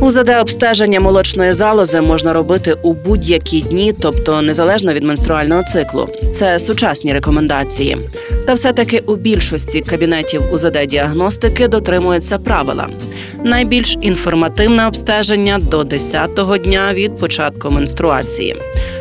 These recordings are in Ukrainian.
УЗД-обстеження молочної залози можна робити у будь-які дні, тобто незалежно від менструального циклу. Це сучасні рекомендації. Та все-таки у більшості кабінетів УЗД-діагностики дотримуються правила. Найбільш інформативне обстеження до 10-го дня від початку менструації.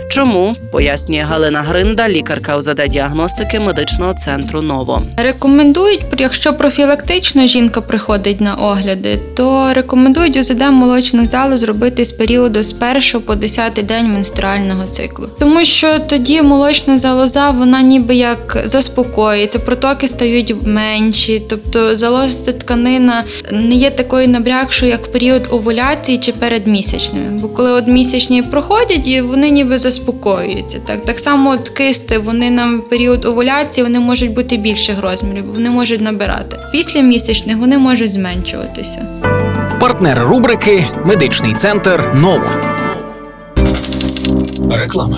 Чому пояснює Галина Гринда, лікарка УЗД-діагностики медичного центру Ново. Рекомендують, якщо профілактично жінка приходить на огляди, то рекомендують УЗД молочних залоз зробити з періоду з 1 по 10 день менструального циклу. Тому що тоді молочна залоза вона ніби як заспокоїться, протоки стають менші, тобто залозиста тканина не є такою набрякшою, як період овуляції чи перед місячними. Бо коли от місячні проходять, і вони ніби заспокоюються. Так, так само от кисти, вони на період овуляції вони можуть бути більших розмірів, вони можуть набирати. Після місячних вони можуть зменшуватися. Партнер рубрики Медичний центр Нова. Реклама.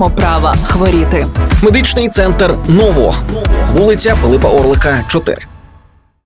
маємо права хворіти. Медичний центр Ново, вулиця Пилипа Орлика, 4.